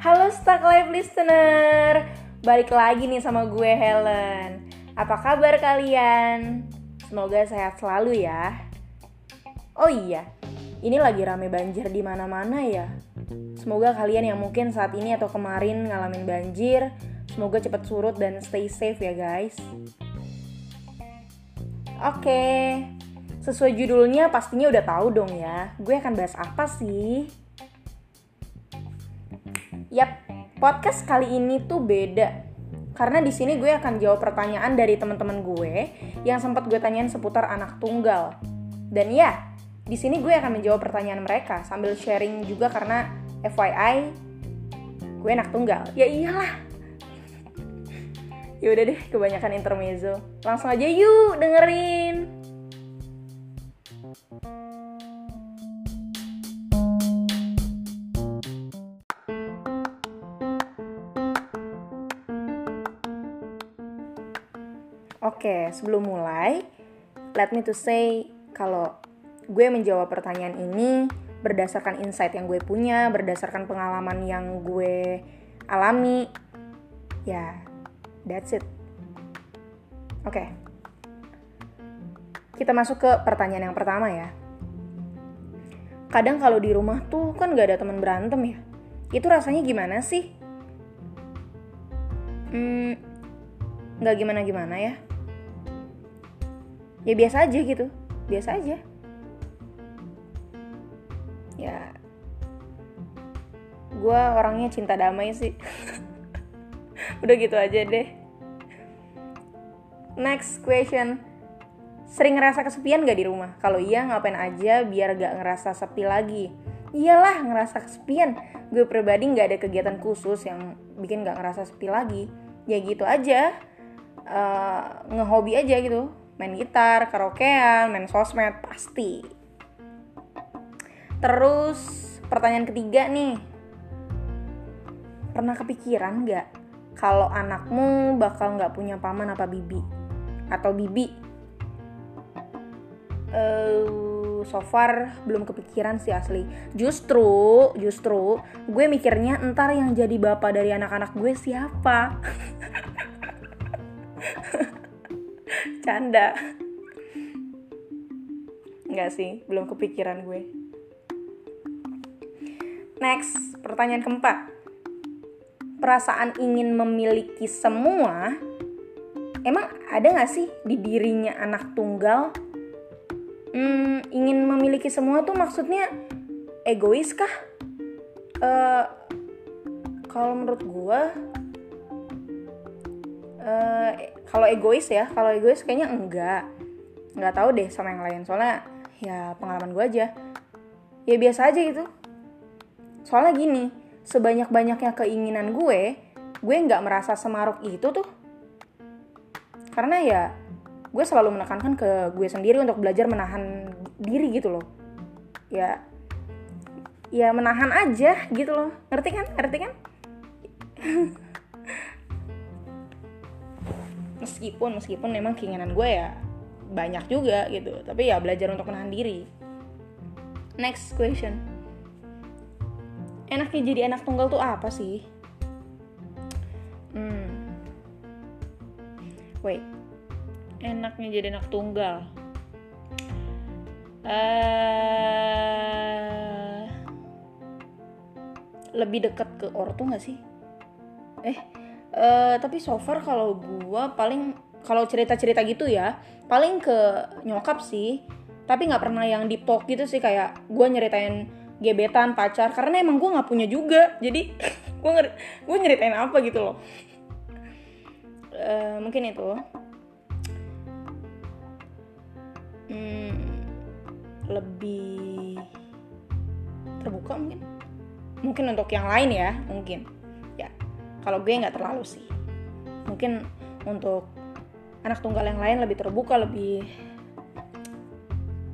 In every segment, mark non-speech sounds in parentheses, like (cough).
Halo Stuck Live Listener. Balik lagi nih sama gue Helen. Apa kabar kalian? Semoga sehat selalu ya. Oh iya, ini lagi rame banjir di mana-mana ya. Semoga kalian yang mungkin saat ini atau kemarin ngalamin banjir Semoga cepat surut dan stay safe ya guys. Oke, sesuai judulnya pastinya udah tahu dong ya Gue akan bahas apa sih? Yap, podcast kali ini tuh beda. Karena di sini gue akan jawab pertanyaan dari teman-teman gue yang sempat gue tanyain seputar anak tunggal. Dan ya, di sini gue akan menjawab pertanyaan mereka sambil sharing juga karena FYI gue anak tunggal. Ya iyalah. Ya udah deh, kebanyakan intermezzo. Langsung aja yuk dengerin. Oke, sebelum mulai, let me to say kalau gue menjawab pertanyaan ini berdasarkan insight yang gue punya, berdasarkan pengalaman yang gue alami. Ya, that's it. Oke. Kita masuk ke pertanyaan yang pertama ya. Kadang kalau di rumah tuh kan gak ada teman berantem ya. Itu rasanya gimana sih? Hmm, nggak gimana-gimana ya ya biasa aja gitu biasa aja ya gue orangnya cinta damai sih (laughs) udah gitu aja deh next question sering ngerasa kesepian gak di rumah? Kalau iya ngapain aja biar gak ngerasa sepi lagi? Iyalah ngerasa kesepian. Gue pribadi gak ada kegiatan khusus yang bikin gak ngerasa sepi lagi. Ya gitu aja. Uh, ngehobi aja gitu. Main gitar karaokean main sosmed pasti. Terus pertanyaan ketiga nih. Pernah kepikiran nggak kalau anakmu bakal nggak punya paman apa bibi? Atau bibi uh, so far belum kepikiran sih asli. Justru justru gue mikirnya entar yang jadi bapak dari anak-anak gue siapa? (laughs) Canda. Enggak sih, belum kepikiran gue. Next, pertanyaan keempat. Perasaan ingin memiliki semua Emang ada gak sih di dirinya anak tunggal? Hmm, ingin memiliki semua tuh maksudnya egois kah? Uh, kalau menurut gue uh, kalau egois ya kalau egois kayaknya enggak. Nggak tahu deh sama yang lain soalnya ya pengalaman gue aja. Ya biasa aja gitu. Soalnya gini sebanyak banyaknya keinginan gue gue nggak merasa semaruk itu tuh. Karena ya gue selalu menekankan ke gue sendiri untuk belajar menahan diri gitu loh. Ya ya menahan aja gitu loh. Ngerti kan? Ngerti kan? (laughs) Meskipun meskipun memang keinginan gue ya banyak juga gitu. Tapi ya belajar untuk menahan diri. Next question. Enaknya jadi anak tunggal tuh apa sih? Hmm. Wait enaknya jadi anak tunggal. Uh, lebih dekat ke ortu nggak sih? Eh uh, tapi so far kalau gue paling kalau cerita-cerita gitu ya paling ke nyokap sih. Tapi nggak pernah yang dipok gitu sih kayak gue nyeritain gebetan pacar. Karena emang gue nggak punya juga. Jadi (laughs) gue gue nyeritain apa gitu loh. Uh, mungkin itu hmm, lebih terbuka mungkin? Mungkin untuk yang lain ya mungkin. Kalau gue nggak terlalu sih. Mungkin untuk anak tunggal yang lain lebih terbuka lebih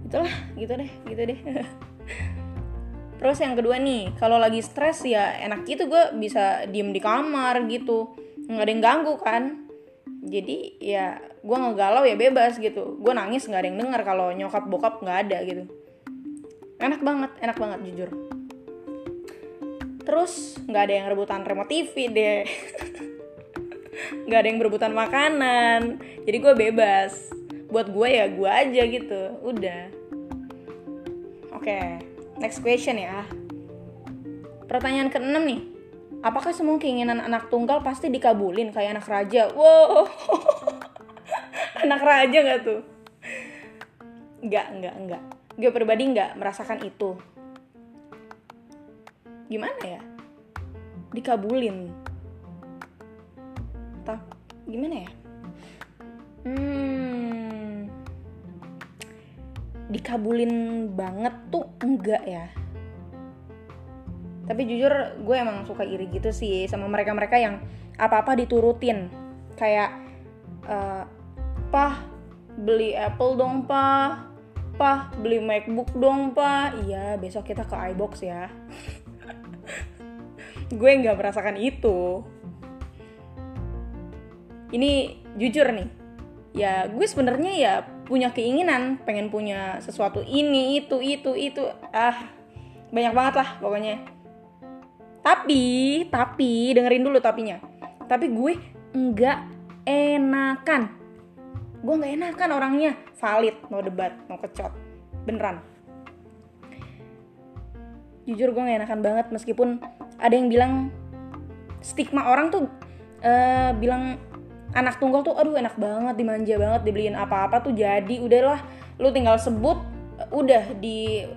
itulah gitu deh gitu deh. (laughs) Terus yang kedua nih kalau lagi stres ya enak gitu gue bisa diem di kamar gitu. Nggak ada yang ganggu kan? Jadi ya gue ngegalau ya bebas gitu. Gue nangis nggak ada yang dengar kalau nyokap bokap nggak ada gitu. Enak banget enak banget jujur. Terus nggak ada yang rebutan remote TV deh. (laughs) Nggak ada yang berebutan makanan. Jadi gue bebas. Buat gue ya gue aja gitu. Udah. Oke okay, next question ya. Pertanyaan keenam nih. Apakah semua keinginan anak tunggal pasti dikabulin kayak anak raja? Wow (laughs) anak raja nggak tuh? Nggak nggak nggak. Gue pribadi nggak merasakan itu. Gimana ya? Dikabulin. Tak gimana ya? Hmm. Dikabulin banget tuh enggak ya? Tapi jujur gue emang suka iri gitu sih sama mereka-mereka yang apa-apa diturutin. Kayak uh, pah beli Apple dong pah. Pah beli MacBook dong pah. Iya besok kita ke iBox ya. (laughs) Gue nggak merasakan itu. Ini jujur nih. Ya gue sebenarnya ya punya keinginan pengen punya sesuatu ini itu itu itu. Ah banyak banget lah pokoknya. Tapi tapi dengerin dulu tapinya. Tapi gue nggak enakan gue nggak enakan orangnya. Valid mau debat mau kecot. Beneran. Jujur gue gak enakan banget meskipun ada yang bilang stigma orang tuh uh, bilang anak tunggal tuh aduh enak banget dimanja banget dibeliin apa-apa tuh jadi udahlah lu tinggal sebut udah di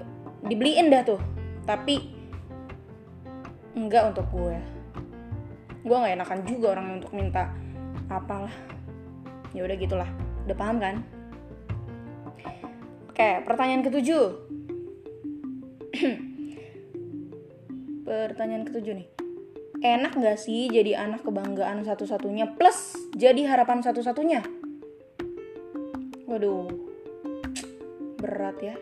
dibeliin dah tuh. Tapi enggak untuk gue gue nggak enakan juga orang untuk minta apalah. Ya udah gitulah udah paham kan? Oke pertanyaan ketujuh. (clears throat) Pertanyaan ketujuh nih. Enak gak sih jadi anak kebanggaan satu-satunya plus jadi harapan satu-satunya? Waduh berat ya.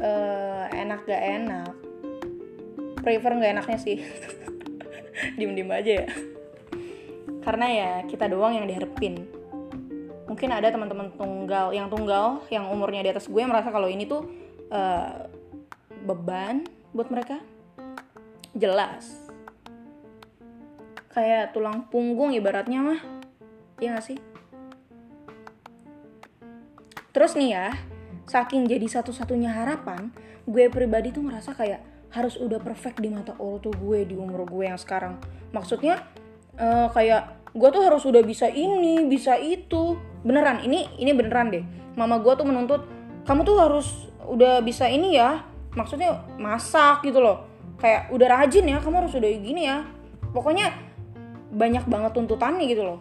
Uh, enak gak enak? Prefer gak enaknya sih? (laughs) Diem-diem aja ya. Karena ya kita doang yang diharapin mungkin ada teman-teman tunggal yang tunggal yang umurnya di atas gue merasa kalau ini tuh uh, beban buat mereka? Jelas. Kayak tulang punggung ibaratnya mah. Iya gak sih? Terus nih ya saking jadi satu-satunya harapan gue pribadi tuh ngerasa kayak harus udah perfect di mata ortu gue di umur gue yang sekarang. Maksudnya uh, kayak gue tuh harus udah bisa ini bisa itu. Beneran ini ini beneran deh. Mama gue tuh menuntut kamu tuh harus udah bisa ini ya. Maksudnya masak gitu loh. Kayak udah rajin ya kamu harus udah gini ya. Pokoknya banyak banget tuntutannya gitu loh.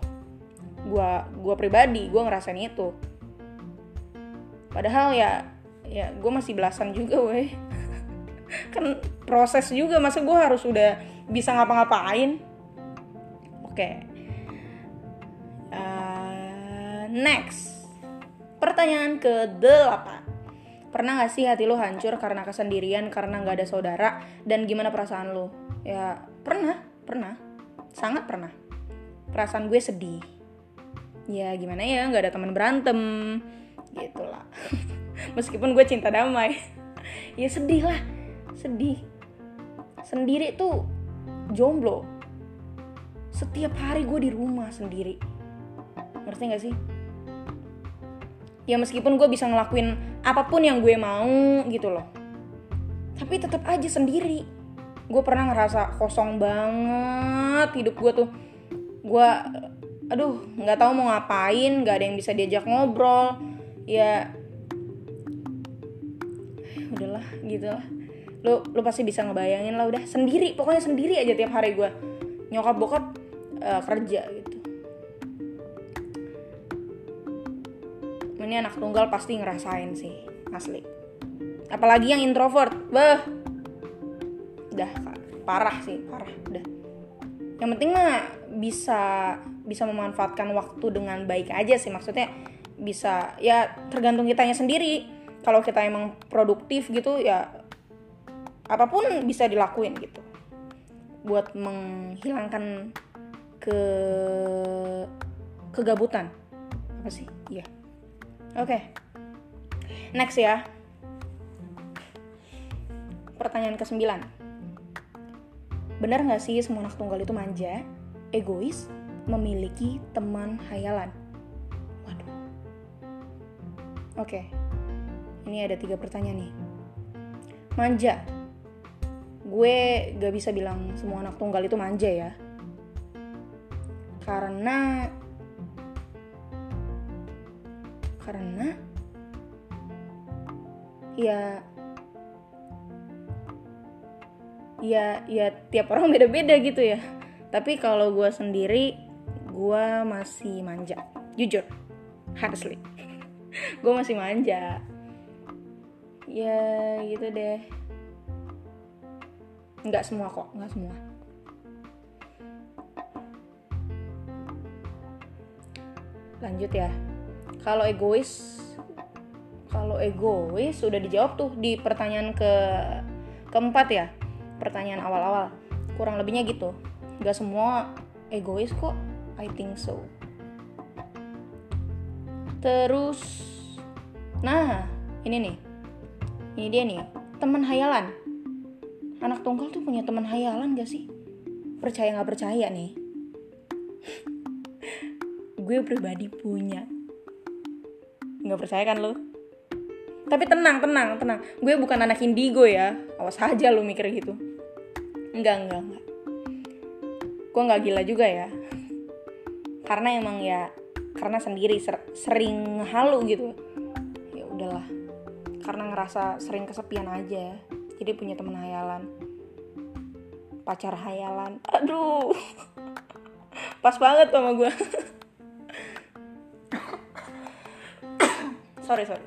Gua gua pribadi gua ngerasain itu. Padahal ya ya gue masih belasan juga weh. (laughs) Kan proses juga masa gue harus udah bisa ngapa-ngapain? Oke. okay. Next pertanyaan ke delapan Pernah gak sih hati lo hancur karena kesendirian, karena gak ada saudara, dan gimana perasaan lo? Ya, pernah, pernah. Sangat pernah. Perasaan gue sedih. Ya, gimana ya, gak ada teman berantem. Gitu lah. (laughs) Meskipun gue cinta damai. (laughs) ya sedih lah, sedih. Sendiri tuh jomblo. Setiap hari gue di rumah sendiri. Ngerti gak sih? Ya meskipun gue bisa ngelakuin apa pun yang gue mau gitu loh. Tapi tetap aja sendiri. Gue pernah ngerasa kosong banget hidup gue tuh. Gue aduh nggak tahu mau ngapain nggak ada yang bisa diajak ngobrol. Ya udahlah gitu lah lu lu pasti bisa ngebayangin lah udah sendiri pokoknya sendiri aja tiap hari gue nyokap bokap uh, kerja ini anak tunggal pasti ngerasain sih asli. Apalagi yang introvert beh. Udah parah sih parah udah. Yang penting mah bisa bisa memanfaatkan waktu dengan baik aja sih. Maksudnya bisa ya tergantung kitanya sendiri. Kalau kita emang produktif gitu ya apa pun bisa dilakuin gitu. Buat menghilangkan ke kegabutan. Apa sih? Iya Oke. Okay. Next ya. pertanyaan ke-9 benar nggak sih semua anak tunggal itu manja egois memiliki teman hayalan waduh oke ini ada tiga pertanyaan nih manja gue gak bisa bilang semua anak tunggal itu manja ya karena karena ya ya ya tiap orang beda-beda gitu ya. Tapi kalau gue sendiri gue masih manja jujur honestly. (laughs) Gue masih manja. Ya gitu deh. Nggak semua kok nggak semua. Lanjut ya kalau egois kalau egois sudah dijawab tuh di pertanyaan ke keempat ya. Pertanyaan awal-awal. Kurang lebihnya gitu. Nggak semua egois kok I think so. Terus nah ini nih. Ini dia nih. Teman hayalan. Anak tunggal tuh punya teman hayalan gak sih? Percaya nggak percaya nih? (laughs) Gue pribadi punya nggak percaya kan lo tapi tenang tenang tenang. Gue bukan anak indigo ya. Awas aja lo mikir gitu. Enggak enggak enggak gue nggak gila juga ya. Karena emang ya karena sendiri ser sering halu gitu. Ya udahlah. Karena ngerasa sering kesepian aja jadi punya teman hayalan. Pacar hayalan. Aduh. (laughs) Pas banget sama gue (laughs) sorry sorry.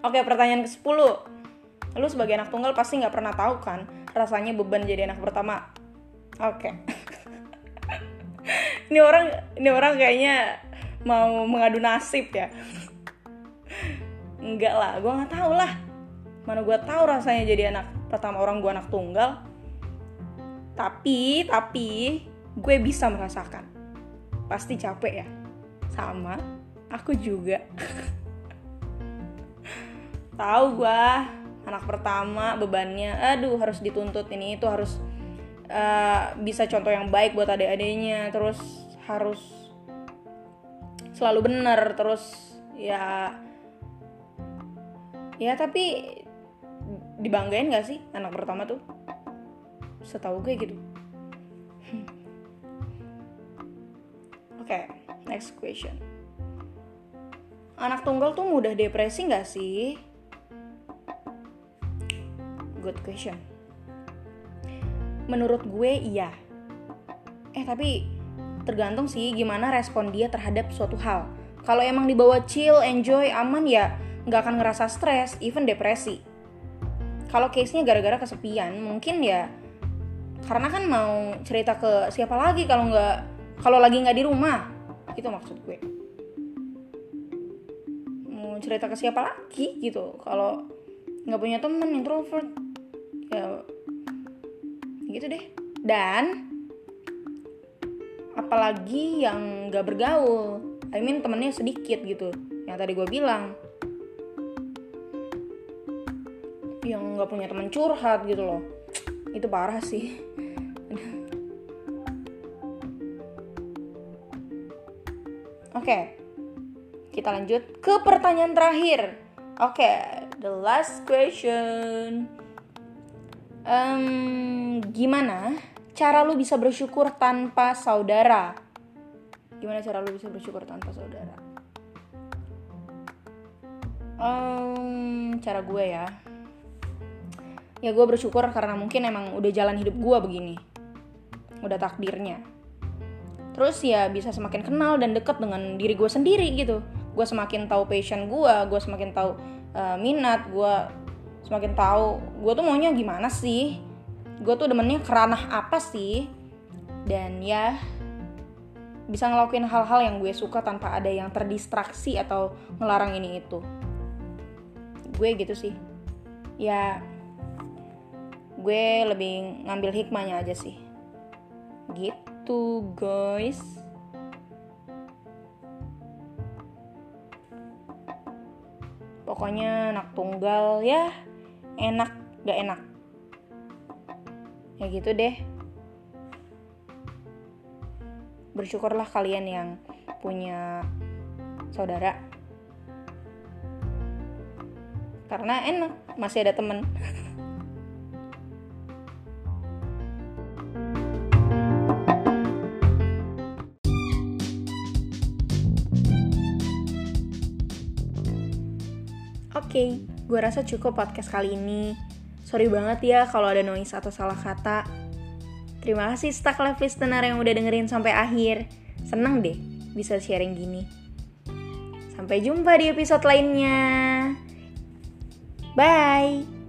Oke pertanyaan ke 10 lu sebagai anak tunggal pasti nggak pernah tahu kan rasanya beban jadi anak pertama. Oke. (laughs) Ini orang ini orang kayaknya mau mengadu nasib ya. Enggak lah gue nggak tahu lah. Mana gue tahu rasanya jadi anak pertama orang gue anak tunggal. Tapi tapi gue bisa merasakan. Pasti capek ya. Sama aku juga. Tahu gue anak pertama bebannya. Aduh harus dituntut ini itu harus uh, bisa contoh yang baik buat adik-adiknya. Terus harus selalu benar terus ya ya tapi dibanggain gak sih anak pertama tuh? Setahu gue gitu. (laughs) Oke okay, next question anak tunggal tuh mudah depresi gak sih? Good question. Menurut gue iya. Eh tapi tergantung sih gimana respon dia terhadap suatu hal. Kalau emang dibawa chill, enjoy, aman ya nggak akan ngerasa stres, even depresi. Kalau case-nya gara-gara kesepian, mungkin ya karena kan mau cerita ke siapa lagi kalau nggak kalau lagi nggak di rumah. Itu maksud gue cerita ke siapa lagi gitu. Kalau nggak punya temen introvert ya gitu deh. Dan apalagi yang nggak bergaul I mean temennya sedikit gitu yang tadi gue bilang. Yang nggak punya teman curhat gitu loh. Itu parah sih. (laughs) Oke. okay kita lanjut ke pertanyaan terakhir. Oke, okay, the last question. Um, gimana cara lu bisa bersyukur tanpa saudara? Gimana cara lu bisa bersyukur tanpa saudara? Um, cara gue ya. Ya gue bersyukur karena mungkin emang udah jalan hidup gue begini. Udah takdirnya. Terus ya bisa semakin kenal dan deket dengan diri gue sendiri gitu gue semakin tahu passion gue gue semakin tahu uh, minat gue semakin tahu gue tuh maunya gimana sih? Gue tuh demennya keranah apa sih? Dan ya bisa ngelakuin hal-hal yang gue suka tanpa ada yang terdistraksi atau ngelarang ini itu. Gue gitu sih. Ya gue lebih ngambil hikmahnya aja sih. Gitu guys pokoknya anak tunggal ya. Enak gak enak. Ya gitu deh. Bersyukurlah kalian yang punya saudara. Karena enak masih ada temen (laughs) okay, gue rasa cukup podcast kali ini. Sorry banget ya kalau ada noise atau salah kata. Terima kasih stuck live listener yang udah dengerin sampai akhir. Seneng deh bisa sharing gini. Sampai jumpa di episode lainnya. Bye.